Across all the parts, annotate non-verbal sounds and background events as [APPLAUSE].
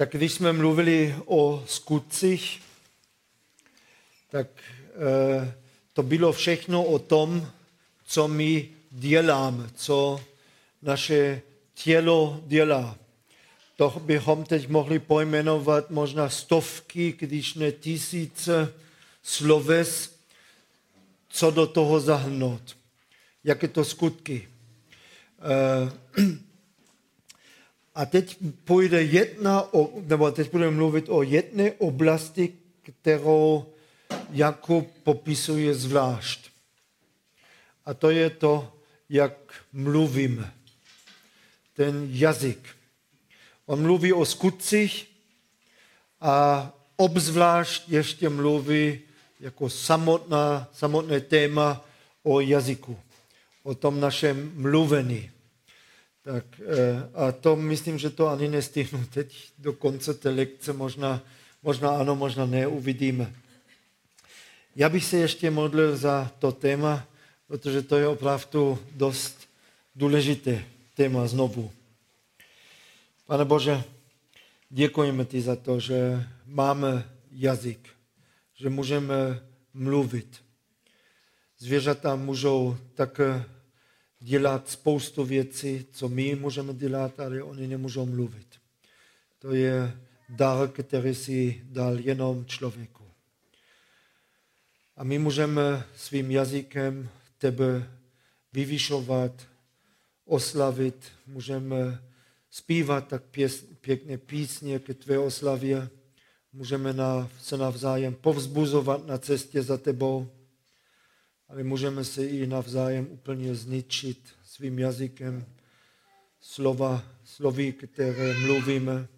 Tak když jsme mluvili o skutcích, tak e, to bylo všechno o tom, co my děláme, co naše tělo dělá. To bychom teď mohli pojmenovat možná stovky, když ne tisíce sloves, co do toho zahrnout. Jaké to skutky. Eh, a teď půjde jedna, nebo teď budeme mluvit o jedné oblasti, kterou Jakub popisuje zvlášť. A to je to, jak mluvíme. Ten jazyk. On mluví o skutcích a obzvlášť ještě mluví jako samotná, samotné téma o jazyku, o tom našem mluvení. Tak, eh, a to myslím, že to ani nestihnu teď do konce té lekce, možná, možná ano, možná ne, uvidíme. Já bych se ještě modlil za to téma, protože to je opravdu dost důležité téma znovu. Pane Bože, děkujeme ti za to, že máme jazyk, že můžeme mluvit. Zvěřata můžou také dělat spoustu věcí, co my můžeme dělat, ale oni nemůžou mluvit. To je dar, který si dal jenom člověku. A my můžeme svým jazykem tebe vyvyšovat, oslavit, můžeme zpívat tak pěs, pěkné písně ke tvé oslavě, můžeme na, se navzájem povzbuzovat na cestě za tebou, ale můžeme se i navzájem úplně zničit svým jazykem slova, slovy, které mluvíme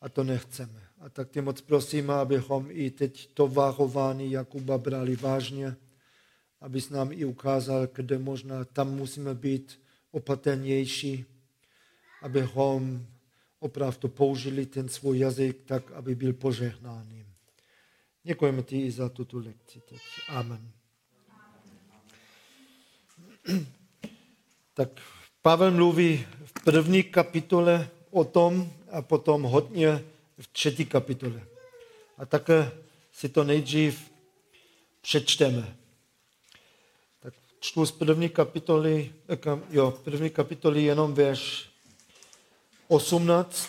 a to nechceme. A tak tě moc prosím, abychom i teď to varování Jakuba brali vážně, abys nám i ukázal, kde možná tam musíme být opatrnější, abychom opravdu použili ten svůj jazyk tak, aby byl požehnáným. Děkujeme ti i za tuto lekci teď. Amen. [CLEARS THROAT] Tak Pavel mluví v první kapitole o tom a potom hodně v třetí kapitole. A také si to nejdřív přečteme. Tak čtu z první kapitoly, eh, jo, první kapitoly jenom verš 18.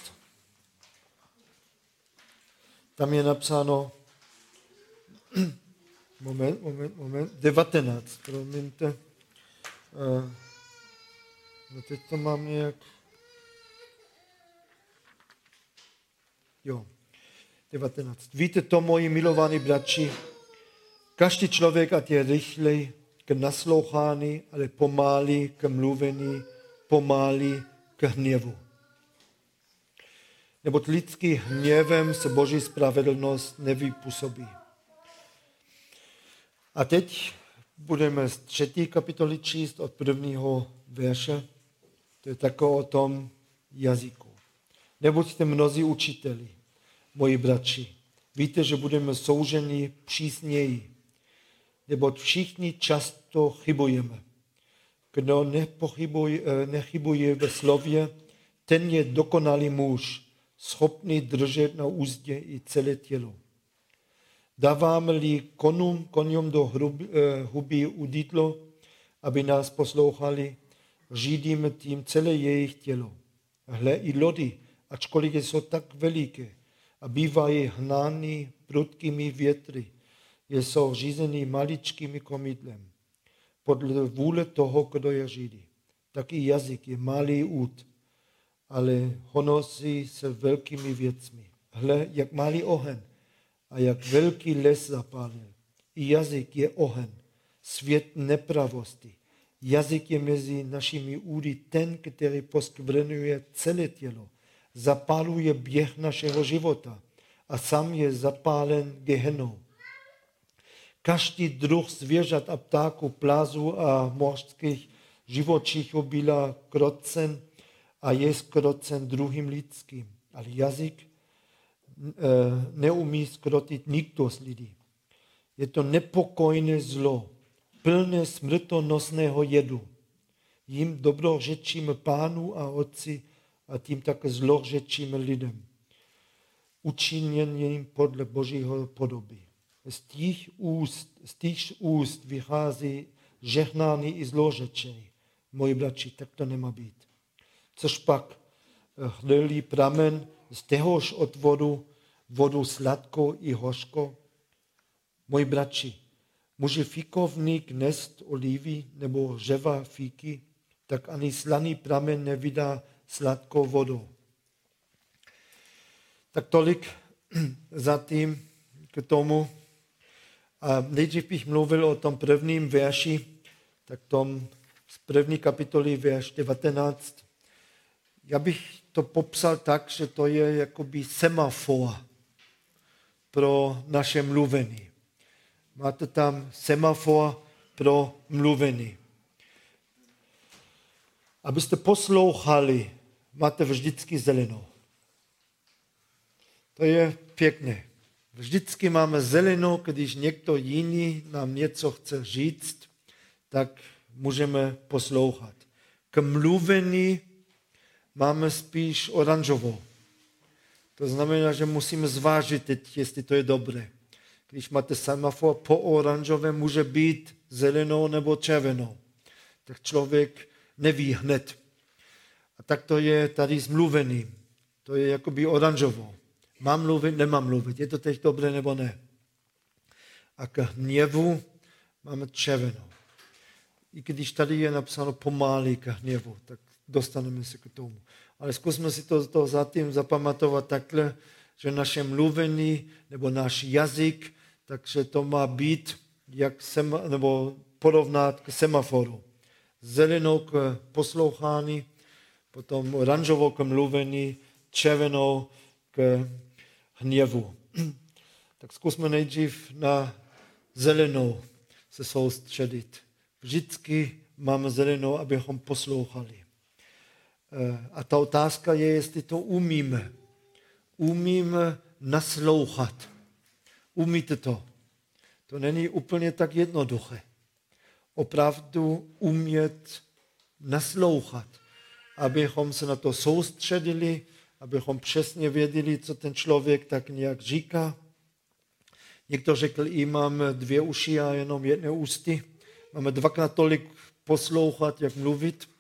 Tam je napsáno, [CLEARS THROAT] moment, moment, moment, 19, promiňte. Uh, no teď to mám nějak, Jo, 19. Víte to, moji milovaní bratři, každý člověk, ať je rychlej k naslouchání, ale pomalý k mluvení, pomalý k hněvu. Nebo lidský hněvem se boží spravedlnost nevypůsobí. A teď budeme z třetí kapitoly číst od prvního verše. To je takové o tom jazyku. Nebuďte mnozí učiteli, moji bratři. Víte, že budeme souženi přísněji, neboť všichni často chybujeme. Kdo nepochybuje, eh, nechybuje ve slově, ten je dokonalý muž, schopný držet na úzdě i celé tělo. Dáváme-li konům, konům do hrub, eh, huby udítlo, aby nás poslouchali, řídíme tím celé jejich tělo. Hle i lody, ačkoliv jsou tak veliké a bývají hnány prudkými větry, jsou řízeny maličkými komidlem. Podle vůle toho, kdo je řídí. Taky jazyk je malý út, ale honosí se velkými věcmi. Hle, jak malý oheň a jak velký les zapálil. I jazyk je oheň, svět nepravosti. Jazyk je mezi našimi údy ten, který poskvrnuje celé tělo zapáluje běh našeho života a sám je zapálen gehenou. Každý druh zvěřat a ptáků, plazů a mořských živočichů byla krocen a je krocen druhým lidským. Ale jazyk neumí skrotit nikdo z lidí. Je to nepokojné zlo, plné smrtonosného jedu. Jím dobro řečíme pánu a otci a tím také zlořečíme lidem. učiněným podle Božího podoby. Z těch úst, z těch úst vychází žehnání i zlořečení. Moji bratři, tak to nemá být. Což pak hlilý pramen z téhož odvodu vodu sladkou i hořkou. Moji bratři, může fikovník nest olivy nebo řeva fíky, tak ani slaný pramen nevydá sladkou vodu. Tak tolik [CLEARS THROAT] zatím k tomu. A nejdřív bych mluvil o tom prvním verši, tak tom z první kapitoly, verš 19. Já bych to popsal tak, že to je jakoby semafor pro naše mluvení. Máte tam semafor pro mluvení. Abyste poslouchali, máte vždycky zelenou. To je pěkné. Vždycky máme zelenou, když někdo jiný nám něco chce říct, tak můžeme poslouchat. K mluvení máme spíš oranžovou. To znamená, že musíme zvážit teď, jestli to je dobré. Když máte semafor po oranžové, může být zelenou nebo červenou. Tak člověk neví hned. A tak to je tady s mluvením. To je jakoby oranžovou. Mám mluvit, nemám mluvit. Je to teď dobré nebo ne? A k hněvu máme červenou. I když tady je napsáno pomalý k hněvu, tak dostaneme se k tomu. Ale zkusme si to, to zatím zapamatovat takhle, že naše mluvení nebo náš jazyk, takže to má být jak sema, nebo porovnat k semaforu. Zelenou k poslouchání, potom oranžovou k mluvení, červenou k hněvu. [CLEARS THROAT] Tak zkusme nejdřív na zelenou se soustředit. Vždycky máme zelenou, abychom poslouchali. Eh, a ta otázka je, jestli to umíme. Umíme naslouchat. Umíte to? To není úplně tak jednoduché. Opravdu umět naslouchat, abychom se na to soustředili, abychom přesně věděli, co ten člověk tak nějak říká. Někdo řekl, i mám dvě uši a jenom jedné ústy. Máme dvakrát tolik poslouchat, jak mluvit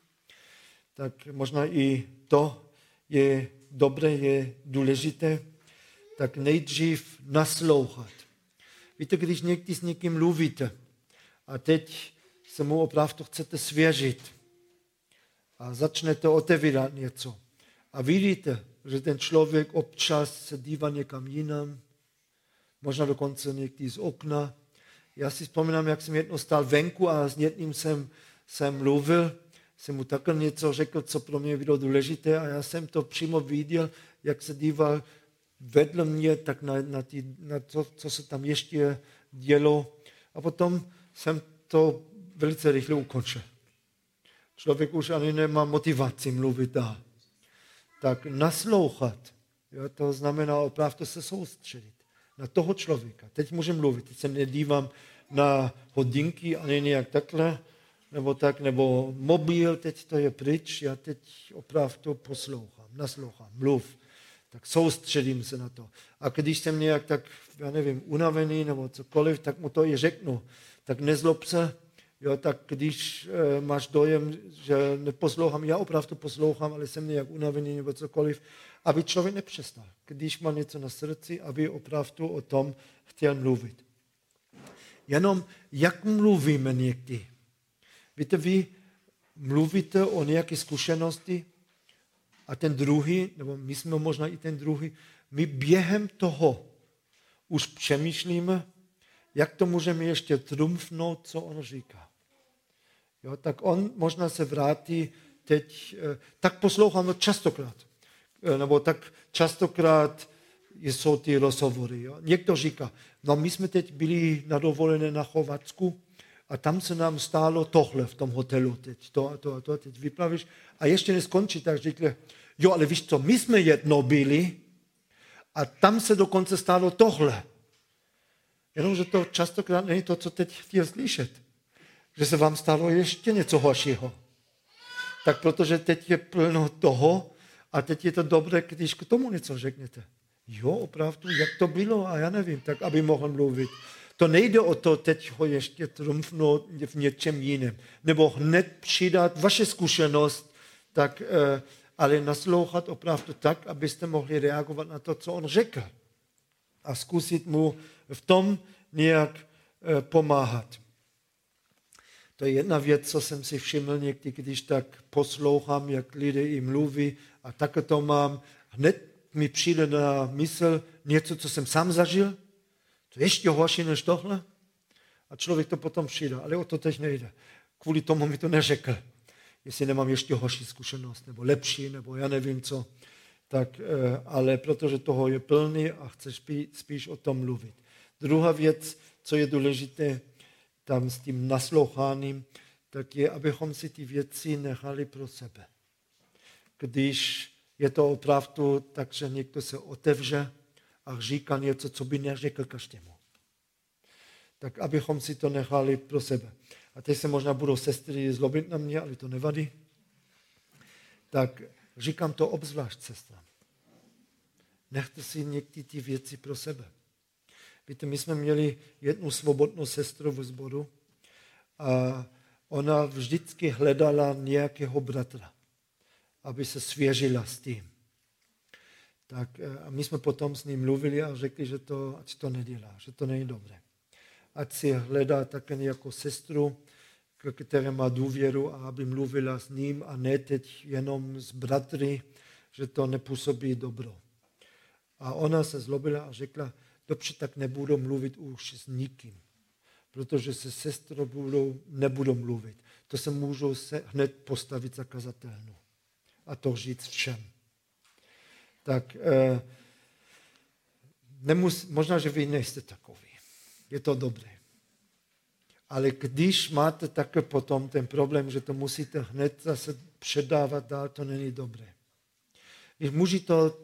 tak možná i to je dobré, je důležité, tak nejdřív naslouchat. Víte, když někdy s někým mluvíte a teď se mu opravdu chcete svěřit a začnete otevírat něco a vidíte, že ten člověk občas se dívá někam jinam, možná dokonce někdy z okna. Já si vzpomínám, jak jsem jednou stál venku a s někým jsem, jsem mluvil jsem mu takhle něco řekl, co pro mě bylo důležité a já jsem to přímo viděl, jak se díval vedle mě, tak na, na, tý, na to, co se tam ještě dělo. A potom jsem to velice rychle ukončil. Člověk už ani nemá motivaci mluvit dál. Tak naslouchat, jo, to znamená opravdu se soustředit na toho člověka. Teď můžu mluvit, teď se nedívám na hodinky ani nějak takhle, nebo tak, nebo mobil, teď to je pryč, já teď opravdu poslouchám, naslouchám, mluv, tak soustředím se na to. A když jsem nějak tak, já nevím, unavený nebo cokoliv, tak mu to i řeknu. Tak nezlob se, jo, tak když e, máš dojem, že neposlouchám, já opravdu poslouchám, ale jsem nějak unavený nebo cokoliv, aby člověk nepřestal. Když má něco na srdci, aby opravdu o tom chtěl mluvit. Jenom jak mluvíme někdy, Víte, vy mluvíte o nějaké zkušenosti a ten druhý, nebo my jsme možná i ten druhý, my během toho už přemýšlíme, jak to můžeme ještě trumfnout, co on říká. Jo, tak on možná se vrátí teď, eh, tak posloucháme častokrát, eh, nebo tak častokrát jsou ty rozhovory. Jo. Někdo říká, no my jsme teď byli na dovolené na Chovatsku a tam se nám stálo tohle v tom hotelu teď, to a to a to, teď vyplavíš a ještě neskončí, tak řekli, jo, ale víš co, my jsme jedno byli a tam se dokonce stálo tohle. Jenomže to častokrát není to, co teď chtěl slyšet. Že se vám stalo ještě něco horšího. Tak protože teď je plno toho a teď je to dobré, když k tomu něco řeknete. jo, opravdu, jak to bylo a já nevím, tak aby mohl mluvit. To nejde o to teď ho ještě trumfnout v něčem jiném, nebo hned přidat vaše zkušenost, tak, eh, ale naslouchat opravdu tak, abyste mohli reagovat na to, co on řekl. A zkusit mu v tom nějak eh, pomáhat. To je jedna věc, co jsem si všiml někdy, když tak poslouchám, jak lidé jim mluví a tak to mám. Hned mi přijde na mysl něco, co jsem sám zažil. To je ještě horší než tohle. A člověk to potom přijde, ale o to teď nejde. Kvůli tomu mi to neřekl. Jestli nemám ještě horší zkušenost, nebo lepší, nebo já nevím co. Tak, eh, ale protože toho je plný a chce spíš, spíš o tom mluvit. Druhá věc, co je důležité, tam s tím nasloucháním, tak je, abychom si ty věci nechali pro sebe. Když je to opravdu tak, že někdo se otevře a říká něco, co by neřekl každému. Tak abychom si to nechali pro sebe. A teď se možná budou sestry zlobit na mě, ale to nevadí. Tak říkám to obzvlášť sestrám. Nechte si někdy ty věci pro sebe. Víte, my jsme měli jednu svobodnou sestru v sboru a ona vždycky hledala nějakého bratra, aby se svěřila s tím. Tak eh, a my jsme potom s ním mluvili a řekli, že to, ať to nedělá, že to není dobré. Ať si hledá také jako sestru, které má důvěru a aby mluvila s ním a ne teď jenom s bratry, že to nepůsobí dobro. A ona se zlobila a řekla, dobře, tak nebudu mluvit už s nikým, protože se sestrou budou, nebudu mluvit. To se můžu se hned postavit za kazatelnu a to říct všem. Tak eh, nemus, možná, že vy nejste takový. Je to dobré. Ale když máte také potom ten problém, že to musíte hned zase předávat dál, to není dobré. Když muži to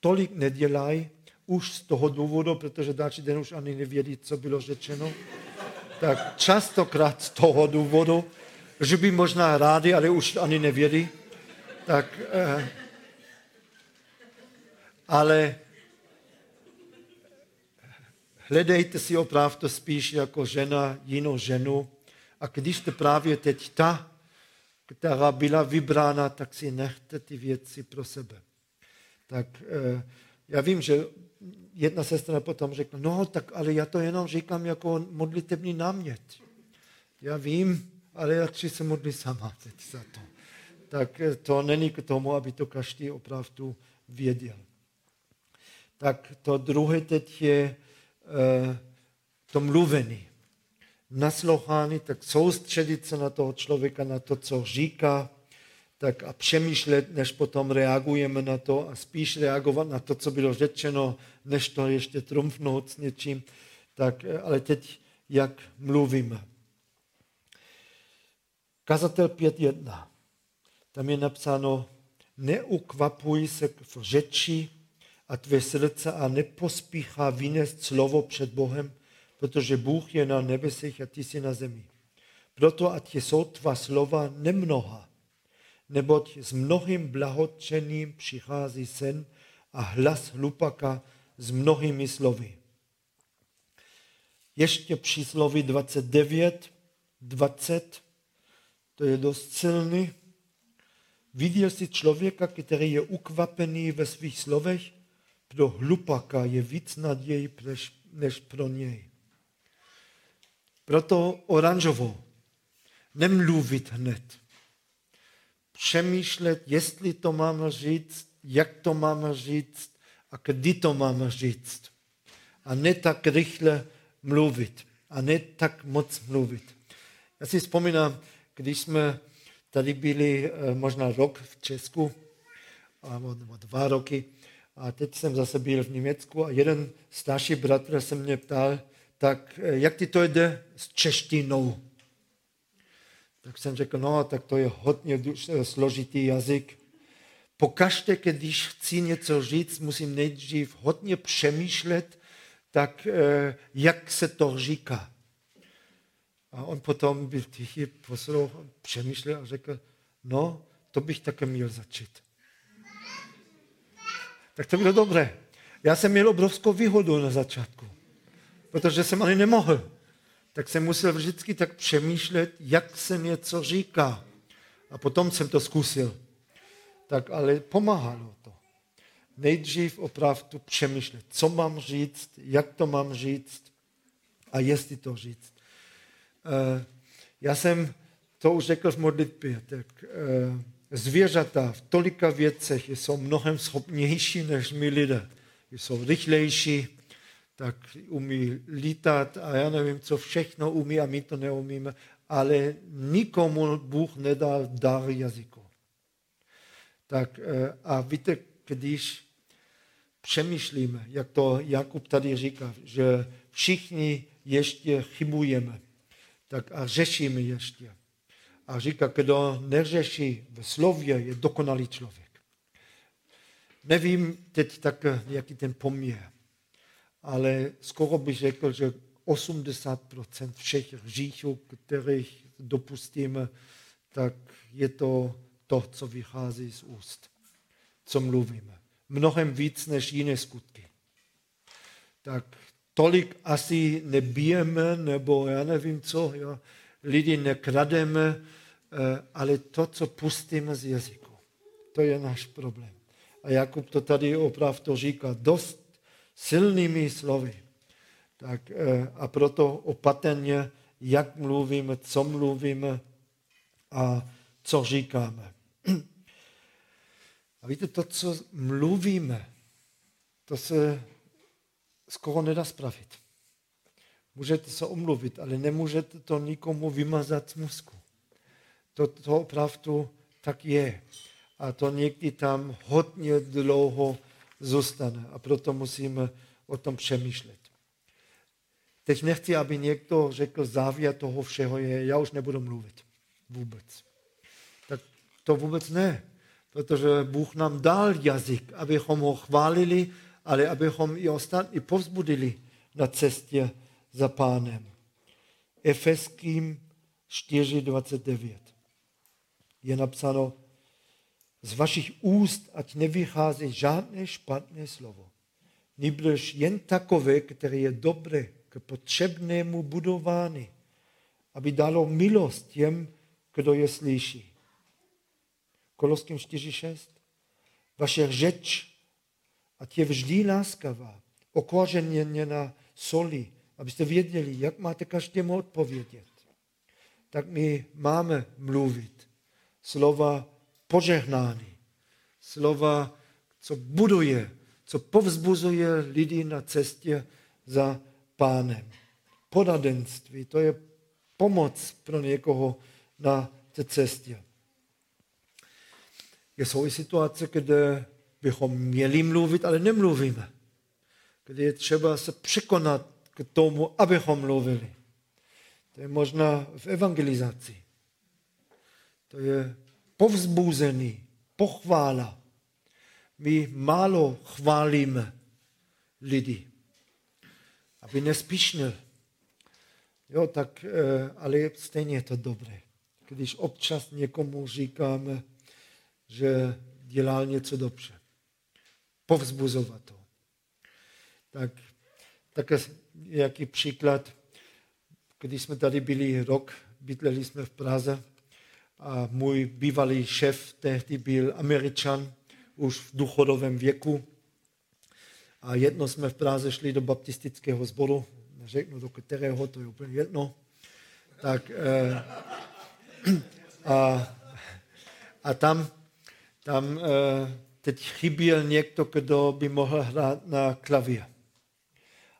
tolik nedělají, už z toho důvodu, protože další den už ani nevědí, co bylo řečeno, tak častokrát z toho důvodu, že by možná rádi, ale už ani nevědí, tak eh, ale hledejte si opravdu spíš jako žena jinou ženu a když to právě teď ta, která byla vybrána, tak si nechte ty věci pro sebe. Tak eh, já vím, že jedna sestra potom řekla, no tak ale já to jenom říkám jako modlitební námět. Já vím, ale chci se modlit sama teď za to. Tak to není k tomu, aby to každý opravdu věděl. Tak to druhé teď je uh, to mluvení. Naslouchání, tak soustředit se na toho člověka, na to, co říká, tak a přemýšlet, než potom reagujeme na to a spíš reagovat na to, co bylo řečeno, než to ještě trumfnout s něčím. Tak, eh, ale teď, jak mluvíme. Kazatel 5.1. Tam je napsáno, neukvapuj se v řeči a tvé srdce a nepospíchá vynést slovo před Bohem, protože Bůh je na nebesích a ty jsi na zemi. Proto ať jsou tvá slova nemnoha, neboť s mnohým blahotčením přichází sen a hlas hlupaka s mnohými slovy. Ještě přísloví 29, 20, to je dost silný. Viděl jsi člověka, který je ukvapený ve svých slovech? Pro hlupaka je víc naději než pro něj. Proto oranžovo. Nemluvit hned přemýšlet, jestli to máme říct, jak to máme říct a kdy to máme říct. A ne tak rychle mluvit. A ne tak moc mluvit. Já si vzpomínám, když jsme tady byli eh, možná rok v Česku, nebo dva roky, a teď jsem zase byl v Německu a jeden starší bratr se mě ptal, tak eh, jak ti to jde s češtinou? Tak jsem řekl, no, tak to je hodně složitý jazyk. Pokaždé, když chci něco říct, musím nejdřív hodně přemýšlet, tak eh, jak se to říká. A on potom byl [LAUGHS] tichý, poslouchal, přemýšlel a řekl, no, to bych také měl začít. Tak to bylo dobré. Já jsem měl obrovskou výhodu na začátku, protože jsem ani nemohl. Tak jsem musel vždycky tak přemýšlet, jak se něco říká. A potom jsem to zkusil. Tak ale pomáhalo to. Nejdřív opravdu přemýšlet, co mám říct, jak to mám říct a jestli to říct. Eh, já jsem to už řekl v modlitbě, tak eh, zvěřata v tolika věcech jsou mnohem schopnější než my lidé. Jsou rychlejší, tak umí lítat a já nevím, co všechno umí a my to neumíme, ale nikomu Bůh nedal dar jazyku. Tak eh, a víte, když přemýšlíme, jak to Jakub tady říká, že všichni ještě chybujeme, tak a řešíme ještě. A říká, kdo neřeší v slově, je dokonalý člověk. Nevím teď tak, jaký ten poměr, ale skoro bych řekl, že 80% všech hříchů, kterých dopustíme, tak je to to, co vychází z úst, co mluvíme. Mnohem víc než jiné skutky. Tak tolik asi nebijeme, nebo já nevím co, jo. Lidi nekrademe, eh, ale to, co pustíme z jazyku, to je náš problém. A Jakub to tady opravdu říká dost silnými slovy. Tak, eh, a proto opatrně, jak mluvíme, co mluvíme a co říkáme. [CLEARS THROAT] A víte, to, co mluvíme, to se skoro nedá spravit. Můžete se omluvit, ale nemůžete to nikomu vymazat z mozku. To, to opravdu tak je. A to někdy tam hodně dlouho zůstane. A proto musíme o tom přemýšlet. Teď nechci, aby někdo řekl, závěr toho všeho je, já už nebudu mluvit. Vůbec. Tak to vůbec ne. Protože Bůh nám dal jazyk, abychom ho chválili, ale abychom i ostatní povzbudili na cestě za pánem. Efeským 4.29 je napsáno, z vašich úst ať nevychází žádné špatné slovo, nýbrž jen takové, které je dobré k potřebnému budování, aby dalo milost těm, kdo je slyší. Koloským 4.6. Vaše řeč ať je vždy láskavá, okořeněna soli, abyste věděli, jak máte každému odpovědět. Tak my máme mluvit slova požehnání, slova, co buduje, co povzbuzuje lidi na cestě za pánem. Poradenství, to je pomoc pro někoho na té cestě. Jsou i situace, kde bychom měli mluvit, ale nemluvíme. Kdy je třeba se překonat k tomu, abychom mluvili. To je možná v evangelizaci. To je povzbuzený, pochvála. My málo chválíme lidi, aby nespíšnil. Jo, tak, eh, ale stejně je to dobré. Když občas někomu říkáme, že dělal něco dobře povzbuzovat to. Tak, tak jaký příklad, když jsme tady byli rok, bydleli jsme v Praze a můj bývalý šéf tehdy byl američan, už v důchodovém věku. A jedno jsme v Praze šli do baptistického sboru, neřeknu do kterého, to je úplně jedno. Tak, eh, a, a tam, tam eh, teď chyběl někdo, kdo by mohl hrát na klavír.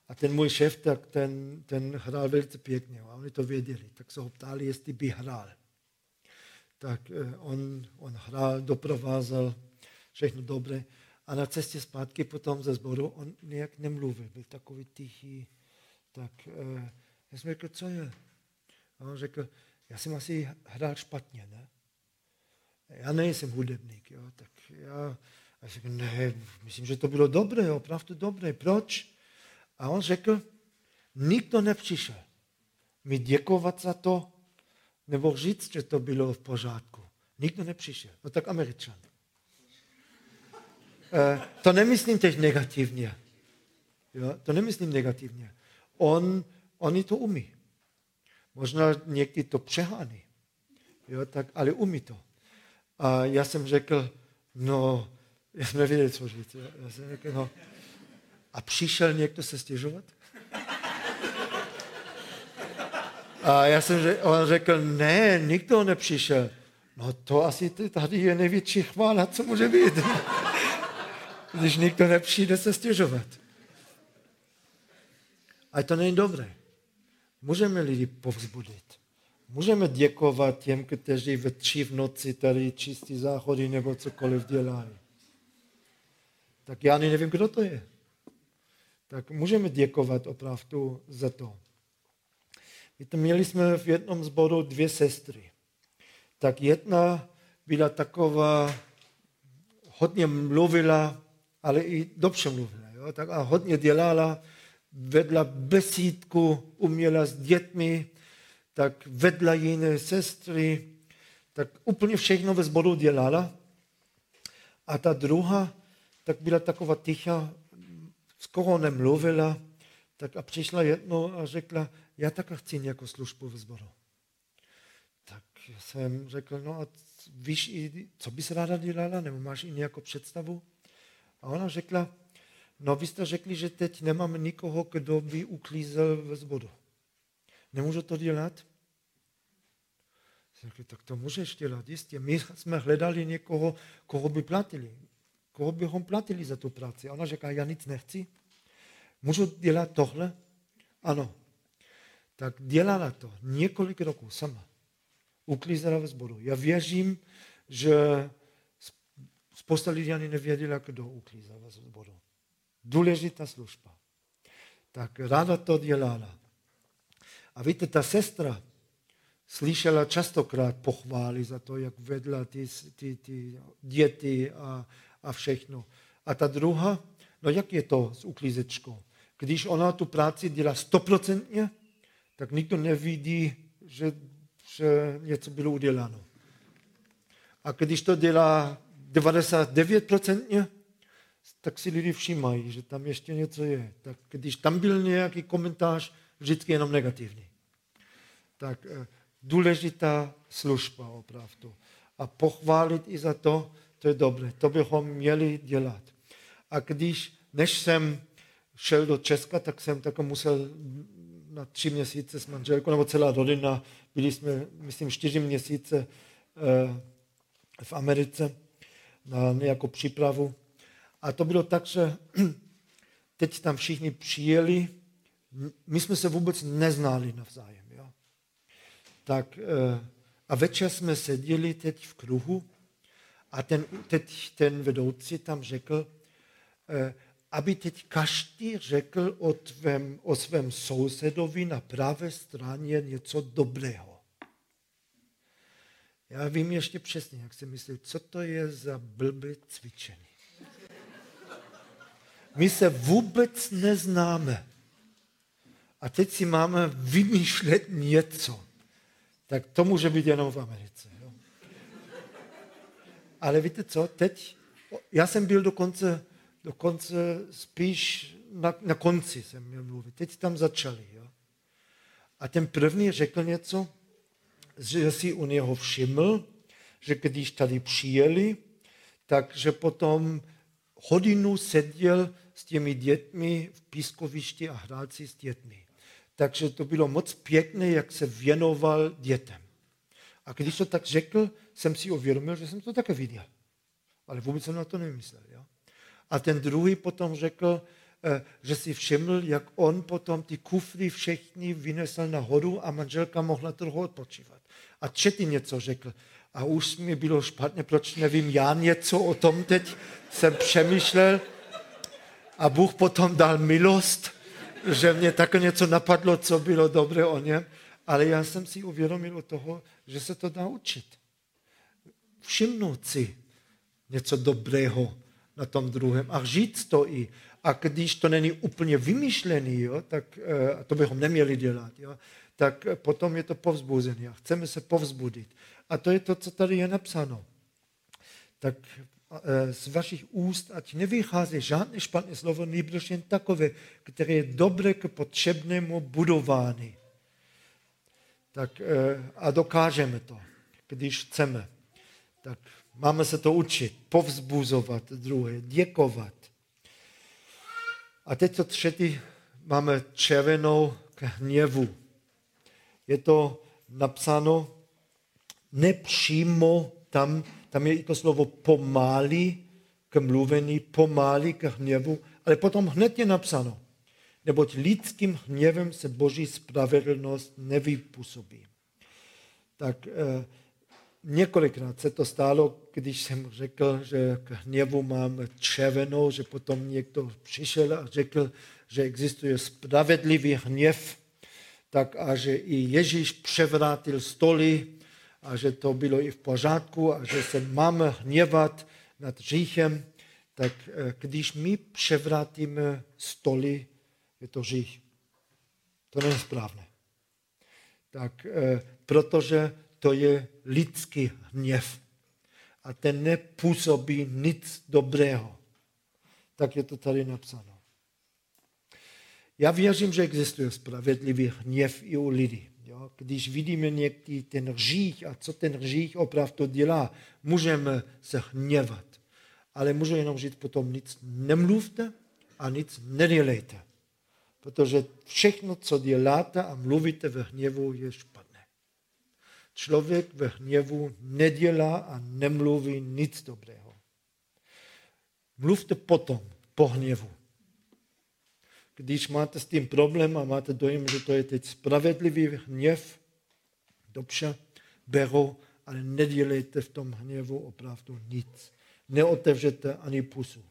A ten můj šéf, tak ten, ten hrál velice pěkně. A oni to věděli. Tak se ho ptali, jestli by hrál. Tak eh, on, on hrál, doprovázel, všechno dobré. A na cestě zpátky potom ze sboru on nějak nemluvil, byl takový tichý. Tak eh, já jsem řekl, co je? A on řekl, já jsem asi hrál špatně, ne? Já nejsem hudebník, jo, tak já, já řekl, ne, myslím, že to bylo dobré, opravdu dobré. Proč? A on řekl, nikdo nepřišel mi děkovat za to, nebo říct, že to bylo v pořádku. Nikdo nepřišel. No tak američan. E, to nemyslím teď negativně. Jo? To nemyslím negativně. On, oni to umí. Možná někdy to přehání. Jo, tak, ale umí to. A já jsem řekl, no, já jsem nevěděl, co říct. Já jsem řekl, no, a přišel někdo se stěžovat? A já jsem řekl, on řekl, ne, nikdo nepřišel. No to asi tady je největší chvála, co může být. [LAUGHS] Když nikdo nepřijde se stěžovat. A to není dobré. Můžeme lidi povzbudit. Můžeme děkovat těm, kteří ve tři v noci tady čistí záchody nebo cokoliv dělají. Tak já ani nevím, kdo to je. Tak můžeme děkovat opravdu za to. Víte, měli jsme v jednom zboru dvě sestry. Tak jedna byla taková, hodně mluvila, ale i dobře mluvila. Jo? Tak a hodně dělala, vedla besídku, uměla s dětmi, tak vedla jiné sestry, tak úplně všechno ve sboru dělala. A ta druhá, tak byla taková tichá, skoro nemluvila, tak a přišla jednou a řekla, já tak chci nějakou službu ve sboru. Tak jsem řekl, no a víš, co bys ráda dělala, nebo máš i nějakou představu? A ona řekla, no vy jste řekli, že teď nemáme nikoho, kdo by uklízel ve zboru. Nemůžu to dělat? Řekli, tak to můžeš dělat, jistě. My jsme hledali někoho, koho by platili. Koho bychom platili za tu práci. Ona řekla, já nic nechci. Můžu dělat tohle? Ano. Tak dělala to několik roků sama. Uklízela ve sboru. Já věřím, že spousta lidí ani nevěděla, kdo uklízela ve sboru. Důležitá služba. Tak ráda to dělala. A víte, ta sestra slyšela častokrát pochvály za to, jak vedla ty, ty, ty děti a, a všechno. A ta druhá, no jak je to s uklízečkou? Když ona tu práci dělá stoprocentně, tak nikdo nevidí, že, že něco bylo uděláno. A když to dělá 99%, tak si lidi všímají, že tam ještě něco je. Tak když tam byl nějaký komentář, vždycky jenom negativní. Tak eh, důležitá služba opravdu. A pochválit i za to, to je dobré. To bychom měli dělat. A když, než jsem šel do Česka, tak jsem tak musel na tři měsíce s manželkou, nebo celá rodina, byli jsme, myslím, čtyři měsíce eh, v Americe na nějakou přípravu. A to bylo tak, že [CLEARS THROAT] teď tam všichni přijeli, my jsme se vůbec neznali navzájem. Jo? Tak, eh, a večer jsme seděli teď v kruhu a ten, teď ten vedoucí tam řekl, eh, aby teď každý řekl o, tvém, o svém sousedovi na pravé straně něco dobrého. Já vím ještě přesně, jak si myslel, co to je za blbé cvičení. My se vůbec neznáme. A teď si máme vymýšlet něco. Tak to může být jenom v Americe. Ale víte co, teď, já jsem byl dokonce dokonce spíš na, na konci jsem měl mluvit. Teď tam začali. Jo. A ten první řekl něco, že si u něho všiml, že když tady přijeli, takže potom hodinu seděl s těmi dětmi v pískovišti a hrál si s dětmi. Takže to bylo moc pěkné, jak se věnoval dětem. A když to tak řekl, jsem si uvědomil, že jsem to také viděl. Ale vůbec jsem na to nemyslel. Jo? A ten druhý potom řekl, eh, že si všiml, jak on potom ty kufry všechny vynesl nahoru a manželka mohla trochu odpočívat. A třetí něco řekl. A už mi bylo špatně, proč nevím já něco o tom teď jsem přemýšlel. A Bůh potom dal milost, že mě také něco napadlo, co bylo dobré o něm. Ale já jsem si uvědomil o toho, že se to dá učit. Všimnout si něco dobrého na tom druhém a říct to i. A když to není úplně vymyšlený, jo, tak uh, to bychom neměli dělat, jo, tak potom je to povzbuzený a chceme se povzbudit. A to je to, co tady je napsáno. Tak eh, z vašich úst, ať nevychází žádné špatné slovo, nebož jen takové, které je dobré k potřebnému budování. Tak, eh, a dokážeme to, když chceme. Tak máme se to učit, povzbuzovat druhé, děkovat. A teď to třetí máme červenou k hněvu. Je to napsáno nepřímo tam, tam je i to slovo pomalý k mluvení, pomalý k hněvu, ale potom hned je napsáno, neboť lidským hněvem se boží spravedlnost nevypůsobí. Tak eh, několikrát se to stalo, když jsem řekl, že k hněvu mám červenou, že potom někdo přišel a řekl, že existuje spravedlivý hněv, tak a že i Ježíš převrátil stoly a že to bylo i v pořádku a že se máme hněvat nad říchem, tak eh, když my převrátíme stoly, je to řích. To není správné. Tak, eh, protože to je lidský hněv a ten nepůsobí nic dobrého. Tak je to tady napsáno. Já věřím, že existuje spravedlivý hněv i u lidí. Jo? Když vidíme někdy ten hřích a co ten hřích opravdu dělá, můžeme se hněvat. Ale můžu jenom říct potom nic nemluvte a nic nedělejte. Protože všechno, co děláte a mluvíte ve hněvu, je špatné. Člověk ve hněvu nedělá a nemluví nic dobrého. Mluvte potom, po hněvu když máte s tím problém a máte dojem, že to je teď spravedlivý hněv, dobře, beru, ale nedělejte v tom hněvu opravdu nic. Neotevřete ani pusu.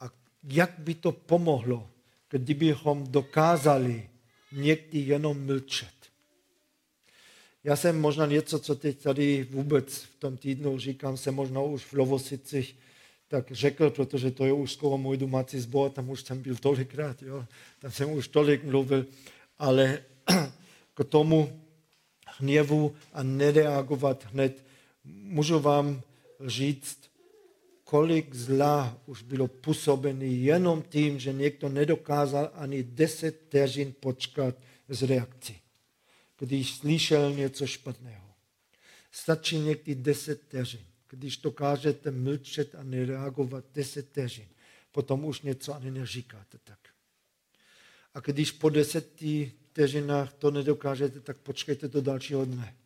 A jak by to pomohlo, kdybychom dokázali někdy jenom mlčet? Já jsem možná něco, co teď tady vůbec v tom týdnu říkám, jsem možná už v Lovosicích tak řekl, protože to je už skoro můj domácí zbor, tam už jsem byl tolikrát, jo, tam jsem už tolik mluvil, ale [CLEARS THROAT] k tomu hněvu a nereagovat hned, můžu vám říct, kolik zla už bylo působený jenom tím, že někdo nedokázal ani deset vteřin počkat z reakcí, když slyšel něco špatného. Stačí někdy deset vteřin když dokážete mlčet a nereagovat deset vteřin, potom už něco ani neříkáte tak. A když po deseti vteřinách to nedokážete, tak počkejte do dalšího dne.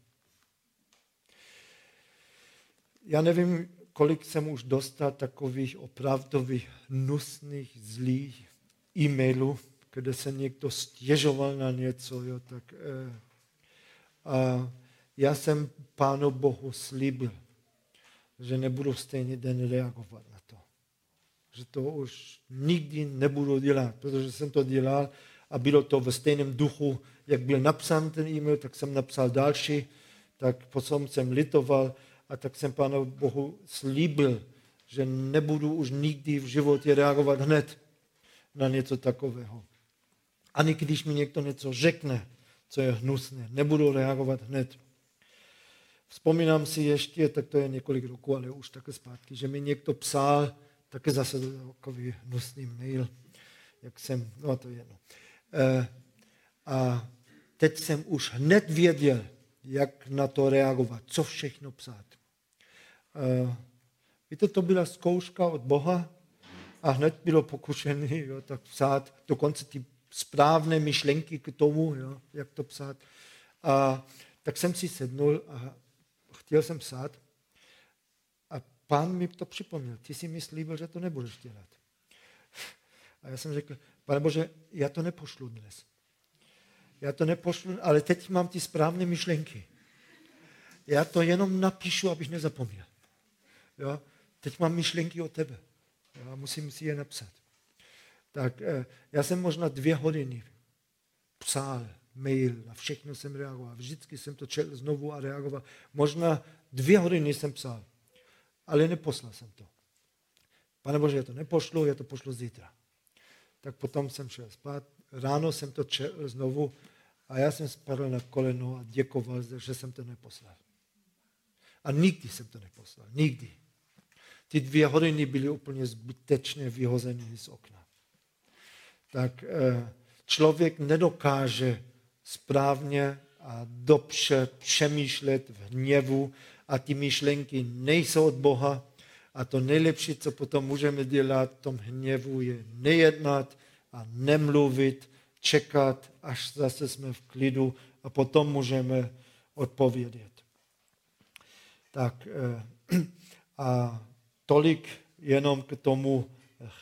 Já nevím, kolik jsem už dostal takových opravdových nusných, zlých e-mailů, kde se někdo stěžoval na něco. Jo, tak, eh, já jsem Pánu Bohu slíbil, že nebudu stejný den reagovat na to. Že to už nikdy nebudu dělat, protože jsem to dělal a bylo to ve stejném duchu, jak byl napsán ten e-mail, tak jsem napsal další, tak potom jsem litoval a tak jsem Pánu Bohu slíbil, že nebudu už nikdy v životě reagovat hned na něco takového. Ani když mi někdo něco řekne, co je hnusné, nebudu reagovat hned. Vzpomínám si ještě, tak to je několik roků, ale už také zpátky, že mi někdo psal, také zase takový hnusný mail, jak jsem, no to je jedno. E, a teď jsem už hned věděl, jak na to reagovat, co všechno psát. E, víte, to byla zkouška od Boha a hned bylo pokušený jo, tak psát, dokonce ty správné myšlenky k tomu, jo, jak to psát. A tak jsem si sednul a chtěl jsem psát a pán mi to připomněl. Ty si mi slíbil, že to nebudeš dělat. A já jsem řekl, pane Bože, já to nepošlu dnes. Já to nepošlu, ale teď mám ty správné myšlenky. Já to jenom napíšu, abych nezapomněl. Jo? Teď mám myšlenky o tebe. Já musím si je napsat. Tak eh, já jsem možná dvě hodiny psal mail, na všechno jsem reagoval. Vždycky jsem to četl znovu a reagoval. Možná dvě hodiny jsem psal, ale neposlal jsem to. Pane Bože, já to nepošlu, já to pošlu zítra. Tak potom jsem šel spát, ráno jsem to četl znovu a já jsem spadl na koleno a děkoval, že jsem to neposlal. A nikdy jsem to neposlal. Nikdy. ty dvě hodiny byly úplně zbytečně vyhozeny z okna. Tak eh, člověk nedokáže správně a dobře přemýšlet v hněvu a ty myšlenky nejsou od Boha. A to nejlepší, co potom můžeme dělat v tom hněvu, je nejednat a nemluvit, čekat, až zase jsme v klidu a potom můžeme odpovědět. Tak eh, [CLEARS THROAT] a tolik jenom k tomu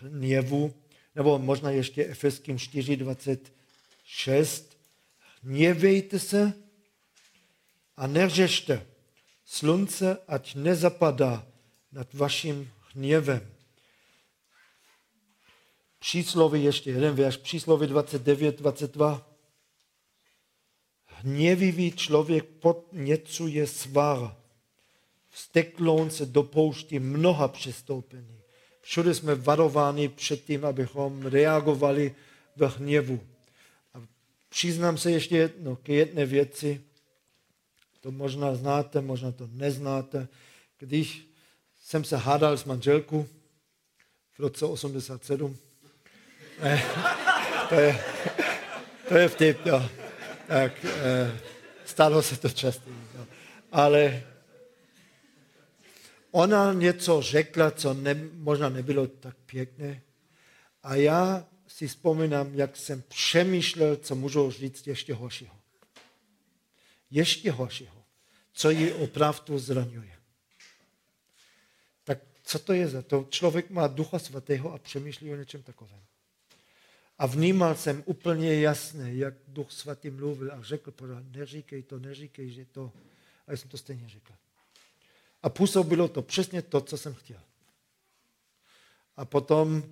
hněvu, nebo možná ještě Efeským 4.26. Hněvejte se a neřešte. Slunce ať nezapadá nad vaším hněvem. Přísloví ještě jeden věř, přísloví 29, 22. Hněvivý člověk podněcuje svár. Vstekloun se dopouští mnoha přestoupení. Všude jsme varováni před tím, abychom reagovali v hněvu. A přiznám se ještě jedno, k jedné věci. To možná znáte, možná to neznáte. Když jsem se hádal s manželkou v roce 87, ne, to je, to je vtip, jo. Tak, eh, stalo se to častěji. Jo. Ale ona něco řekla, co ne, možná nebylo tak pěkné. A já si vzpomínám, jak jsem přemýšlel, co můžu říct ještě horšího. Ještě horšího, co ji opravdu zraňuje. Tak co to je za to? Člověk má ducha svatého a přemýšlí o něčem takovém. A vnímal jsem úplně jasně, jak duch svatý mluvil a řekl neříkej to, neříkej, že to. A já jsem to stejně řekl. A působilo to přesně to, co jsem chtěl. A potom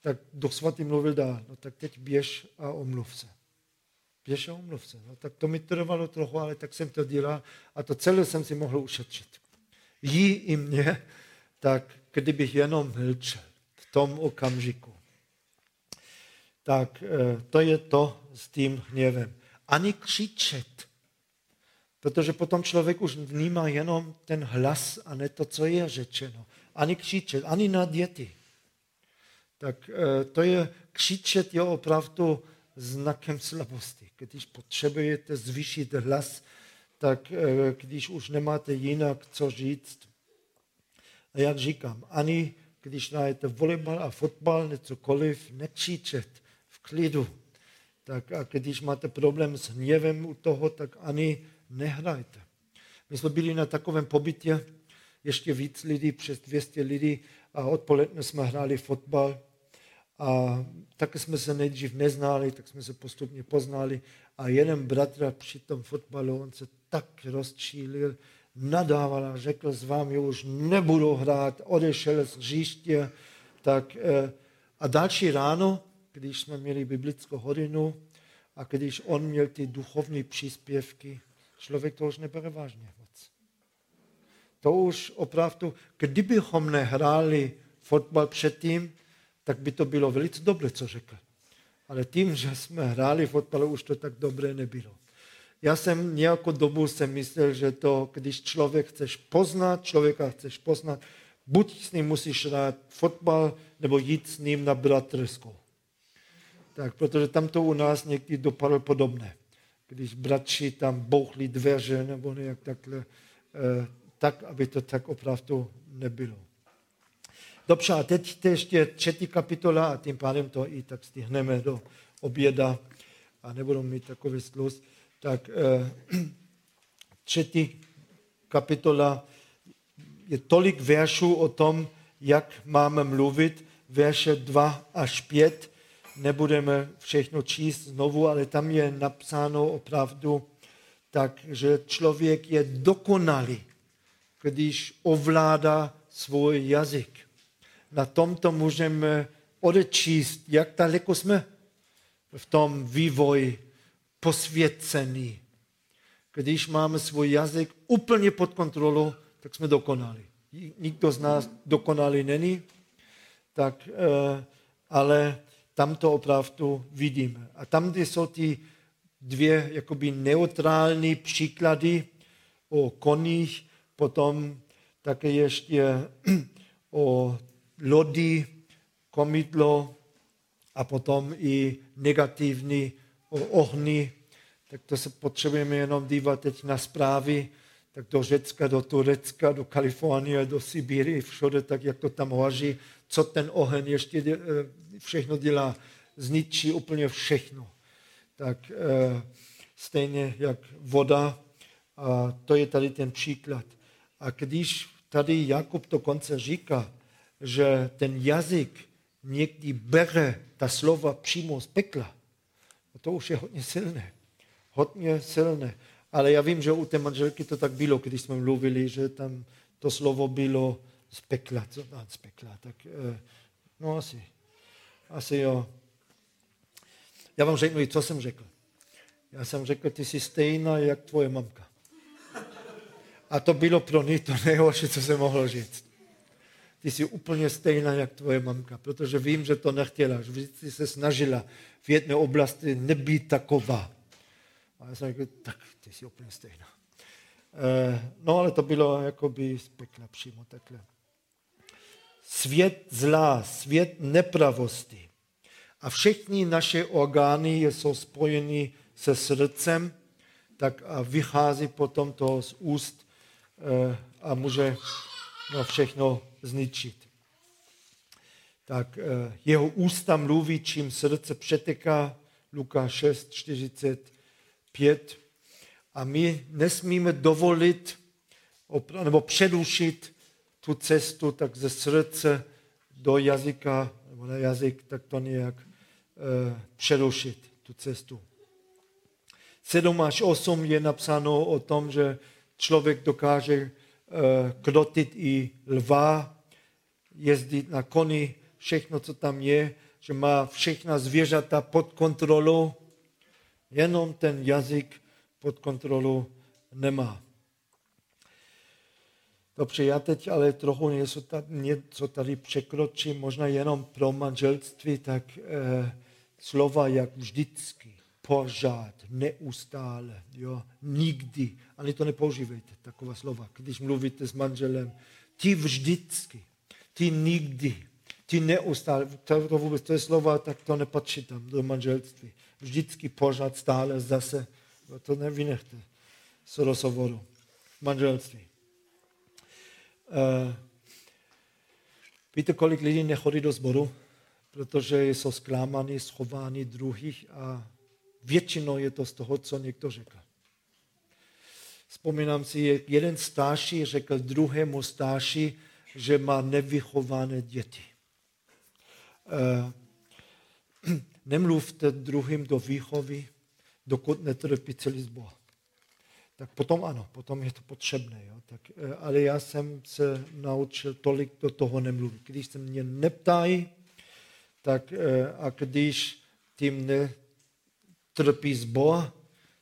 tak Duch Svatý mluvil dál, no tak teď běž a omluv se. Běž a omluv se. No tak to mi trvalo trochu, ale tak jsem to dělal a to celé jsem si mohl ušetřit. Jí i mě, tak kdybych jenom mlčel v tom okamžiku. Tak eh, to je to s tím hněvem. Ani křičet Protože potom člověk už vnímá jenom ten hlas a ne to, co je řečeno. Ani křičet, ani na děti. Tak eh, to je, křičet je opravdu znakem slabosti. Když potřebujete zvýšit hlas, tak eh, když už nemáte jinak co říct. A jak říkám, ani když hrajete volejbal a fotbal, necokoliv, nekřičet v klidu. Tak a když máte problém s hněvem u toho, tak ani nehrajte. My jsme byli na takovém pobytě, ještě víc lidí, přes 200 lidí a odpoledne jsme hráli fotbal a taky jsme se nejdřív neznali, tak jsme se postupně poznali a jeden bratr při tom fotbalu, on se tak rozčílil, nadával a řekl, s vámi už nebudu hrát, odešel z hřiště. Tak, eh, a další ráno, když jsme měli biblickou hodinu a když on měl ty duchovní příspěvky, člověk to už nebere vážně moc. To už opravdu, kdybychom nehráli fotbal předtím, tak by to bylo velice dobré, co řekl. Ale tím, že jsme hráli fotbal, už to tak dobré nebylo. Já jsem nějakou dobu jsem myslel, že to, když člověk chceš poznat, člověka chceš poznat, buď s ním musíš hrát fotbal, nebo jít s ním na bratrskou. Tak, protože tam to u nás někdy dopadlo podobné když bratři tam bouchli dveře nebo nějak takhle, eh, tak, aby to tak opravdu nebylo. Dobře, a teď ještě třetí kapitola a tím pádem to i tak stihneme do oběda a nebudou mít takový sluz. Tak eh, [CLEARS THROAT] třetí kapitola je tolik veršů o tom, jak máme mluvit, verše 2 až 5 nebudeme všechno číst znovu, ale tam je napsáno opravdu tak, že člověk je dokonalý, když ovládá svůj jazyk. Na tomto můžeme odečíst, jak daleko jsme v tom vývoji posvěcený. Když máme svůj jazyk úplně pod kontrolou, tak jsme dokonali. Nikdo z nás dokonalý není, tak, eh, ale tam to opravdu vidíme. A tam, kde jsou ty dvě jakoby neutrální příklady o koních, potom také ještě [CLEARS THROAT] o lodi, komidlo a potom i negativní o ohni, tak to se potřebujeme jenom dívat teď na zprávy, tak do Řecka, do Turecka, do Kalifornie, do Sibíry, všude, tak jak to tam hoří, co ten oheň ještě eh, všechno dělá, zničí úplně všechno. Tak eh, stejně jak voda, a to je tady ten příklad. A když tady Jakub dokonce říká, že ten jazyk někdy bere ta slova přímo z pekla, to už je hodně silné. Hodně silné. Ale já vím, že u té manželky to tak bylo, když jsme mluvili, že tam to slovo bylo z pekla. Co z pekla? Tak, eh, no asi. Asi jo. Já vám řeknu, co jsem řekl. Já jsem řekl, ty jsi stejná, jak tvoje mamka. A to bylo pro ní to nejhorší, co jsem mohl říct. Ty jsi úplně stejná, jak tvoje mamka, protože vím, že to nechtěla, že vždycky se snažila v jedné oblasti nebýt taková. A já jsem řekl, tak ty jsi úplně stejná. E, no ale to bylo jakoby z pekla přímo takhle. Svět zlá, svět nepravosti. A všechny naše orgány jsou spojeny se srdcem, tak a vychází potom to z úst e, a může no, všechno zničit. Tak e, jeho ústa mluví, čím srdce přeteká, Lukáš 6, 45. A my nesmíme dovolit nebo předušit tu cestu tak ze srdce do jazyka, nebo na jazyk, tak to nějak e, přerušit, tu cestu. 7 až 8 je napsáno o tom, že člověk dokáže e, krotit i lva, jezdit na koni, všechno, co tam je, že má všechna zvěřata pod kontrolou, jenom ten jazyk pod kontrolou nemá. Dobře, já teď ale trochu něco tady, něco tady překročím, možná jenom pro manželství, tak eh, slova jak vždycky, pořád, neustále, jo, nikdy, ani to nepoužívejte, taková slova, když mluvíte s manželem, ty vždycky, ty nikdy, ty neustále, to, to vůbec, to je slova, tak to nepatří tam do manželství. Vždycky, pořád, stále, zase, to nevynechte z rozhovoru manželství. Uh, víte, kolik lidí nechodí do sboru, protože jsou zklamáni, schováni druhých a většinou je to z toho, co někdo řekl. Vzpomínám si, jeden starší řekl druhému starší, že má nevychované děti. Uh, [CLEARS THROAT] nemluvte druhým do výchovy, dokud netrpí celý zbor tak potom ano, potom je to potřebné. Jo? Tak, eh, ale já jsem se naučil tolik do toho nemluvit. Když se mě neptají, tak eh, a když tím netrpí zbor,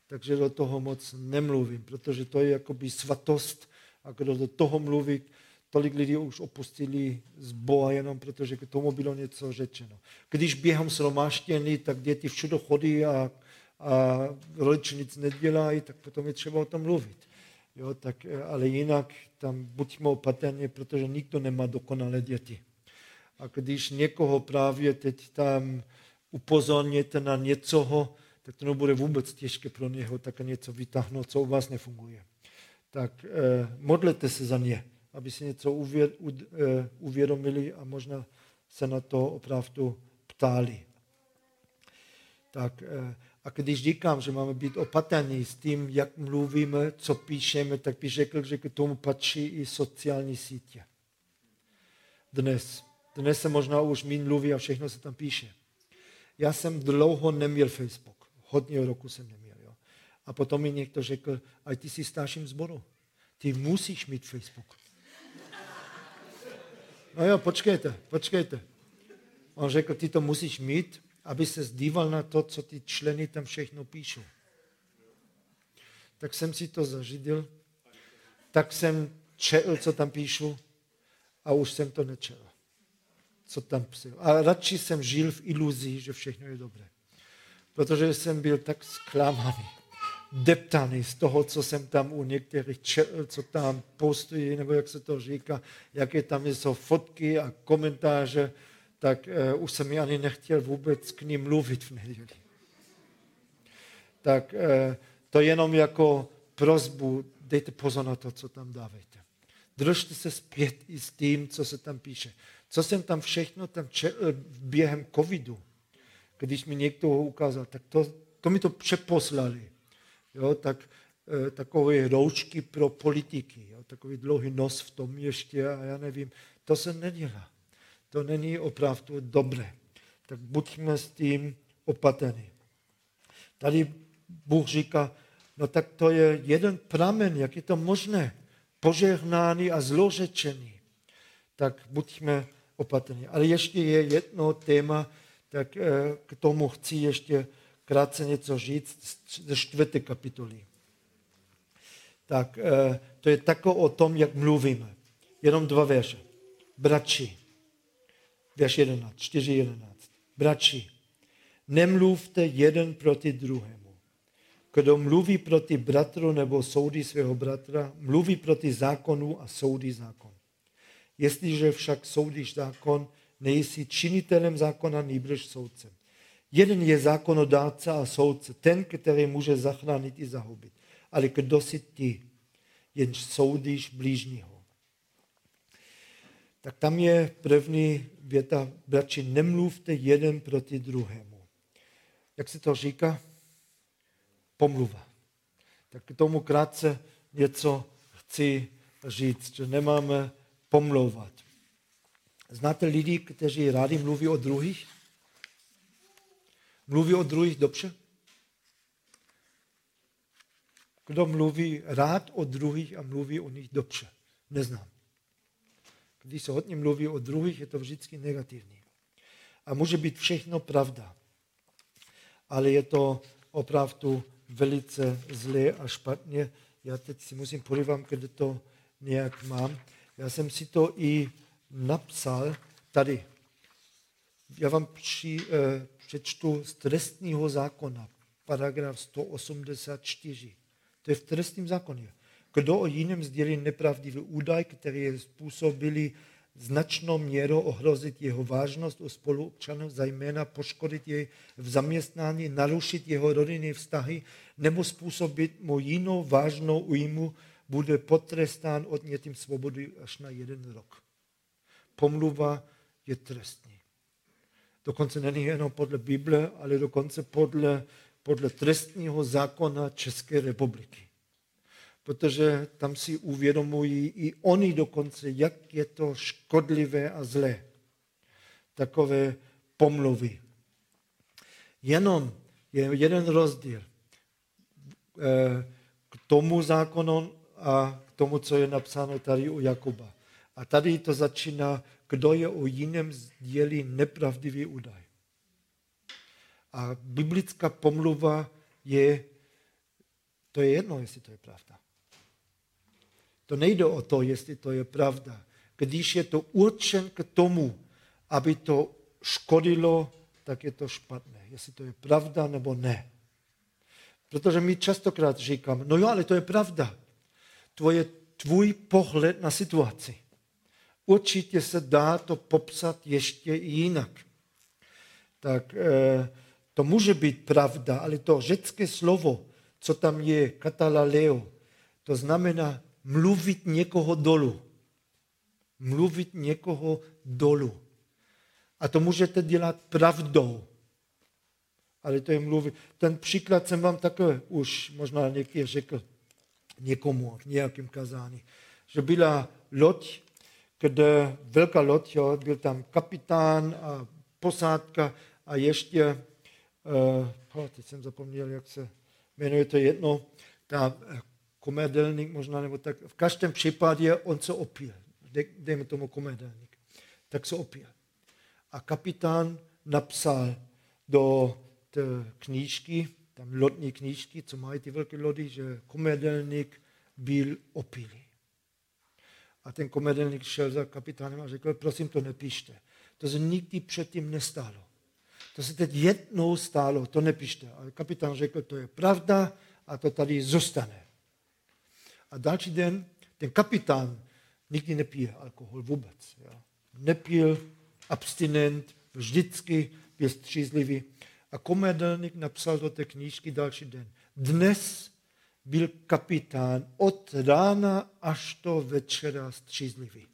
takže do toho moc nemluvím, protože to je jakoby svatost a kdo do toho mluví, tolik lidí už opustili zbor jenom protože k tomu bylo něco řečeno. Když během shromáštění, tak děti všude chodí a a rodiče nic nedělají, tak potom je třeba o tom mluvit. Jo, tak, eh, ale jinak tam buďme opatrní, protože nikdo nemá dokonalé děti. A když někoho právě teď tam upozorněte na něcoho, tak to nebude vůbec těžké pro něho tak něco vytáhnout, co u vás nefunguje. Tak eh, modlete se za ně, aby si něco uvěd, u, eh, uvědomili a možná se na to opravdu ptali. Tak eh, a když říkám, že máme být opatrní s tím, jak mluvíme, co píšeme, tak bych řekl, že k tomu patří i sociální sítě. Dnes. Dnes se možná už mín mluví a všechno se tam píše. Já jsem dlouho neměl Facebook. Hodně roku jsem neměl. Jo. A potom mi někdo řekl, a ty jsi starším zboru. Ty musíš mít Facebook. No jo, počkejte, počkejte. On řekl, ty to musíš mít, aby se zdíval na to, co ty členy tam všechno píšou. Tak jsem si to zažidil, tak jsem četl, co tam píšu a už jsem to nečel. Co tam psal. A radši jsem žil v iluzii, že všechno je dobré. Protože jsem byl tak zklamaný. deptaný z toho, co jsem tam u některých četl, co tam postují, nebo jak se to říká, jaké tam jsou fotky a komentáře, tak uh, už jsem ani nechtěl vůbec k ním mluvit v neděli. Tak uh, to jenom jako prozbu, dejte pozor na to, co tam dáváte. Držte se zpět i s tím, co se tam píše. Co jsem tam všechno tam četl během covidu, když mi někdo ho ukázal, tak to, to mi to přeposlali. Jo, tak e, takové roučky pro politiky, jo, takový dlouhý nos v tom ještě a já nevím, to se nedělá. To není opravdu dobré. Tak buďme s tím opatrní. Tady Bůh říká, no tak to je jeden pramen, jak je to možné, požehnaný a zlořečený. Tak buďme opatrní. Ale ještě je jedno téma, tak eh, k tomu chci ještě krátce něco říct ze čtvrté kapitoly. Tak eh, to je tako o tom, jak mluvíme. Jenom dva verše. Brači. Verš 11, 4, 11. Brači, nemluvte jeden proti druhému. Kdo mluví proti bratru nebo soudí svého bratra, mluví proti zákonu a soudí zákon. Jestliže však soudíš zákon, nejsi činitelem zákona, nýbrž soudcem. Jeden je zákonodárce a soudce, ten, který může zachránit i zahubit. Ale kdo si ty, jenž soudíš blížního? Tak tam je první věta, bratři, nemluvte jeden proti druhému. Jak se to říká? Pomluva. Tak k tomu krátce něco chci říct, že nemáme pomlouvat. Znáte lidi, kteří rádi mluví o druhých? Mluví o druhých dobře? Kdo mluví rád o druhých a mluví o nich dobře? Neznám. Když se hodně mluví o druhých, je to vždycky negativní. A může být všechno pravda. Ale je to opravdu velice zlé a špatně. Já teď si musím podívat, kde to nějak mám. Já jsem si to i napsal tady. Já vám při, eh, přečtu z trestního zákona, paragraf 184. To je v trestním zákoně. Kdo o jiném sdělí nepravdivý údaj, který je způsobili značnou měrou ohrozit jeho vážnost u spoluobčanů, zejména poškodit jej v zaměstnání, narušit jeho rodinné vztahy nebo způsobit mu jinou vážnou újmu, bude potrestán odnětím svobody až na jeden rok. Pomluva je trestní. Dokonce není jenom podle Bible, ale dokonce podle, podle trestního zákona České republiky. Protože tam si uvědomují i oni dokonce, jak je to škodlivé a zlé. Takové pomluvy. Jenom je jeden rozdíl eh, k tomu zákonu a k tomu, co je napsáno tady u Jakuba. A tady to začíná, kdo je o jiném sdělí nepravdivý údaj. A biblická pomluva je, to je jedno, jestli to je pravda. To nejde o to, jestli to je pravda. Když je to určen k tomu, aby to škodilo, tak je to špatné. Jestli to je pravda nebo ne. Protože my častokrát říkáme, no jo, ale to je pravda. Tvoje, tvůj pohled na situaci. Určitě se dá to popsat ještě jinak. Tak eh, to může být pravda, ale to řecké slovo, co tam je, katalaleo, to znamená mluvit někoho dolu. Mluvit někoho dolu. A to můžete dělat pravdou. Ale to je mluvit. Ten příklad jsem vám také už možná někdy řekl někomu v nějakém kazání. Že byla loď, kde velká loď, jo, byl tam kapitán a posádka a ještě, uh, teď jsem zapomněl, jak se jmenuje to jedno, ta komerdelník možná, nebo tak. V každém případě on se opil. Dejme tomu komerdelník. Tak se opil. A kapitán napsal do té knížky, tam lodní knížky, co mají ty velké lody, že komerdelník byl opilý. A ten komerdelník šel za kapitánem a řekl, prosím, to nepište. To se nikdy předtím nestálo. To se teď jednou stálo, to nepište. A kapitán řekl, to je pravda, a to tady zůstane. A další den ten kapitán nikdy nepije alkohol vůbec. Jo. Nepil, abstinent, vždycky byl střízlivý. A komedelník napsal do té knížky další den. Dnes byl kapitán od rána až do večera střízlivý.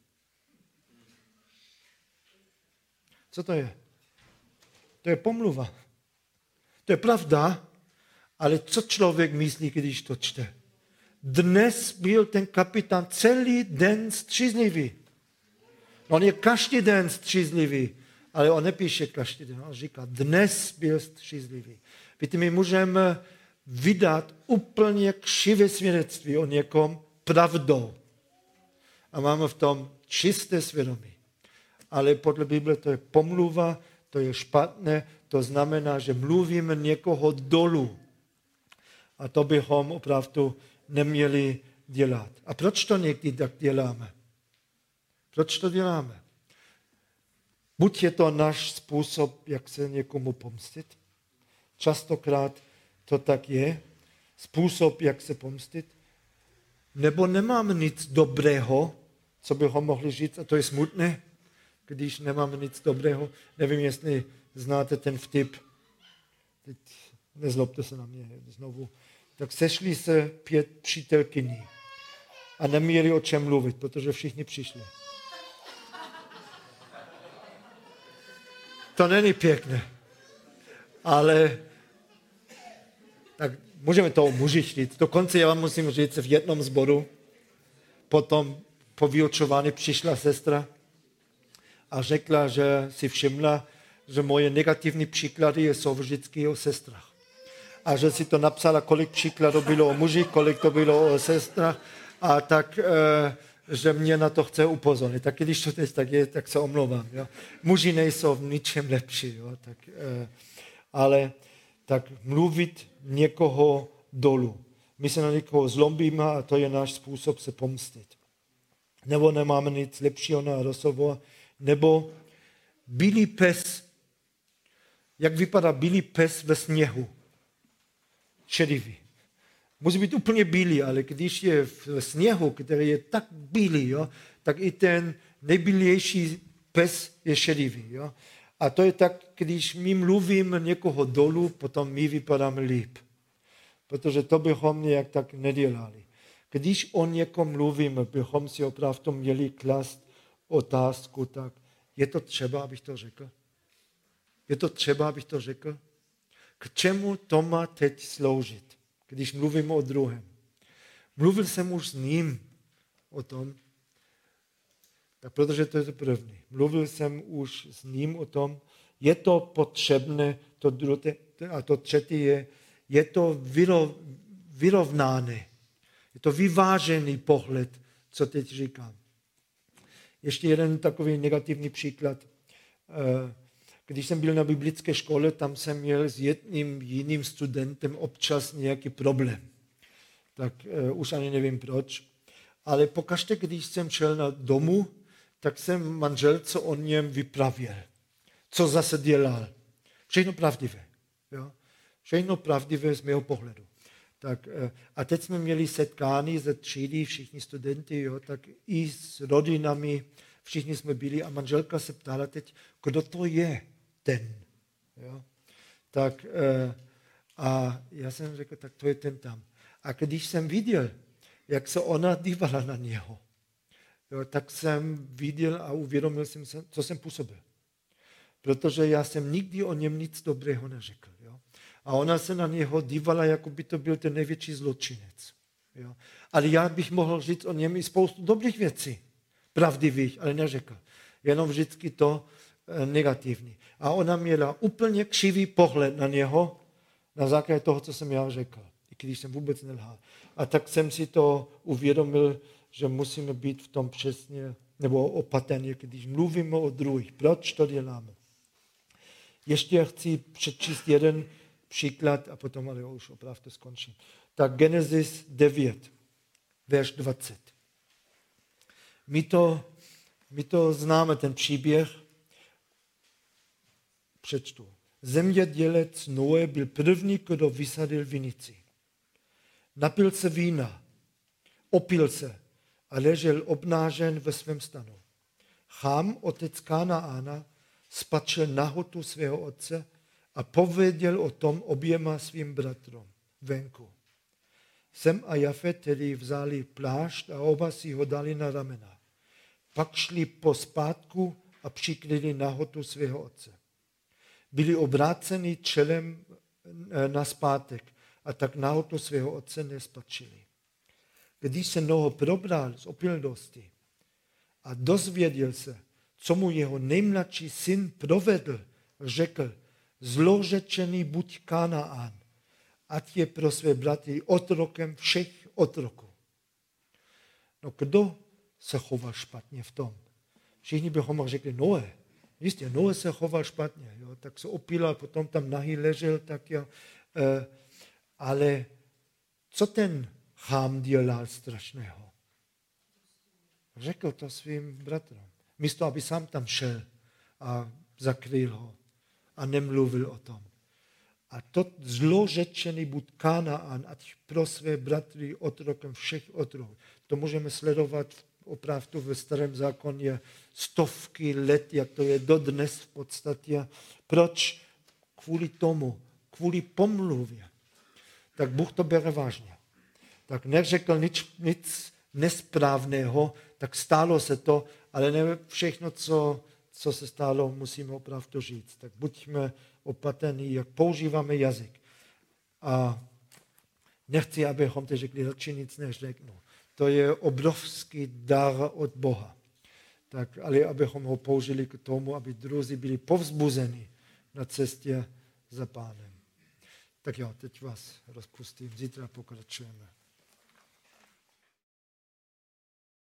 Co to je? To je pomluva. To je pravda, ale co člověk myslí, když to čte? Dnes byl ten kapitán celý den střízlivý. On je každý den střízlivý, ale on nepíše každý den. On říká, dnes byl střízlivý. Víte, my můžeme vydat úplně křivé svědectví o někom pravdou. A máme v tom čisté svědomí. Ale podle Bible to je pomluva, to je špatné, to znamená, že mluvíme někoho dolů. A to bychom opravdu neměli dělat. A proč to někdy tak děláme? Proč to děláme? Buď je to náš způsob, jak se někomu pomstit. Častokrát to tak je. Způsob, jak se pomstit. Nebo nemáme nic dobrého, co bychom mohli říct, a to je smutné, když nemáme nic dobrého. Nevím, jestli znáte ten vtip. Teď nezlobte se na mě znovu tak sešli se pět přítelkyní a neměli o čem mluvit, protože všichni přišli. To není pěkné, ale tak můžeme to o mužích říct. Dokonce já vám musím říct, v jednom zboru potom po vyučování přišla sestra a řekla, že si všimla, že moje negativní příklady jsou vždycky o sestrach a že si to napsala, kolik příkladů bylo o mužích, kolik to bylo o sestrách a tak, e, že mě na to chce upozornit. Tak když to teď tak je, tak se omlouvám. Jo. Muži nejsou v ničem lepší, jo. Tak, e, ale tak mluvit někoho dolů. My se na někoho zlombíme a to je náš způsob se pomstit. Nebo nemáme nic lepšího na rozhovor, nebo bílý pes, jak vypadá bílý pes ve sněhu šedivý. Musí být úplně bílý, ale když je v sněhu, který je tak bílý, jo, tak i ten nejbílější pes je šedivý. Jo. A to je tak, když my mluvíme někoho dolů, potom my vypadáme líp. Protože to bychom nějak tak nedělali. Když o někom mluvíme, bychom si opravdu měli klást otázku, tak je to třeba, abych to řekl? Je to třeba, abych to řekl? K čemu to má teď sloužit, když mluvím o druhém? Mluvil jsem už s ním o tom, tak protože to je to první. Mluvil jsem už s ním o tom, je to potřebné, to druhé, a to třetí je, je to vyrovnáné. Je to vyvážený pohled, co teď říkám. Ještě jeden takový negativní příklad. Když jsem byl na biblické škole, tam jsem měl s jedním jiným studentem občas nějaký problém. Tak uh, už ani nevím proč. Ale pokaždé, když jsem šel na domu, tak jsem manželce o něm vypravěl. Co zase dělal. Všechno pravdivé. Jo? Všechno pravdivé z mého pohledu. Tak, uh, a teď jsme měli setkání ze třídy, všichni studenti, jo, tak i s rodinami, všichni jsme byli a manželka se ptala teď, kdo to je ten. Jo? Tak eh, a já jsem řekl, tak to je ten tam. A když jsem viděl, jak se ona dívala na něho, jo, tak jsem viděl a uvědomil jsem se, co jsem působil. Protože já jsem nikdy o něm nic dobrého neřekl. Jo. A ona se na něho dívala, jako by to byl ten největší zločinec. Jo. Ale já bych mohl říct o něm i spoustu dobrých věcí, pravdivých, ale neřekl. Jenom vždycky to, negativní. A ona měla úplně křivý pohled na něho na základě toho, co jsem já řekl, i když jsem vůbec nelhal. A tak jsem si to uvědomil, že musíme být v tom přesně, nebo opatrně, když mluvíme o druhých. Proč to děláme? Ještě chci přečíst jeden příklad a potom ale už opravdu skončím. Tak Genesis 9, verš 20. My to, my to známe, ten příběh, přečtu. Zemědělec Noé byl první, kdo vysadil vinici. napil se vína, opil se a ležel obnážen ve svém stanu. Chám, otec Ána, spatřil nahotu svého otce a pověděl o tom oběma svým bratrům venku. Sem a Jafet tedy vzali plášť a oba si ho dali na ramena. Pak šli po spátku a přikryli nahotu svého otce. Byli obráceni čelem eh, na zpátek a tak nahotu svého otce nespatřili. Když se Noho probral z opilnosti a dozvěděl se, co mu jeho nejmladší syn provedl, řekl, zlořečený buď Kanaán, ať je pro své bratry otrokem všech otroků. No kdo se choval špatně v tom? Všichni bychom řekli Noé. Jistě, Noé se choval špatně, jo, tak se opílal, potom tam nahý ležel, tak jo. E, ale co ten chám dělal strašného? Řekl to svým bratrům. Místo, aby sám tam šel a zakryl ho a nemluvil o tom. A to zlořečený buď Kanaan, ať pro své bratry otrokem všech otroků. To můžeme sledovat opravdu ve starém zákoně stovky let, jak to je dodnes v podstatě. Proč? Kvůli tomu, kvůli pomluvě. Tak Bůh to bere vážně. Tak neřekl nic, nic nesprávného, tak stálo se to, ale ne všechno, co, co se stalo, musíme opravdu říct. Tak buďme opatrní, jak používáme jazyk. A nechci, abychom teď řekli, radši nic neřeknu. To je obrovský dar od Boha. Tak, ale abychom ho použili k tomu, aby druzí byli povzbuzeni na cestě za pánem. Tak jo, teď vás rozpustím, zítra pokračujeme.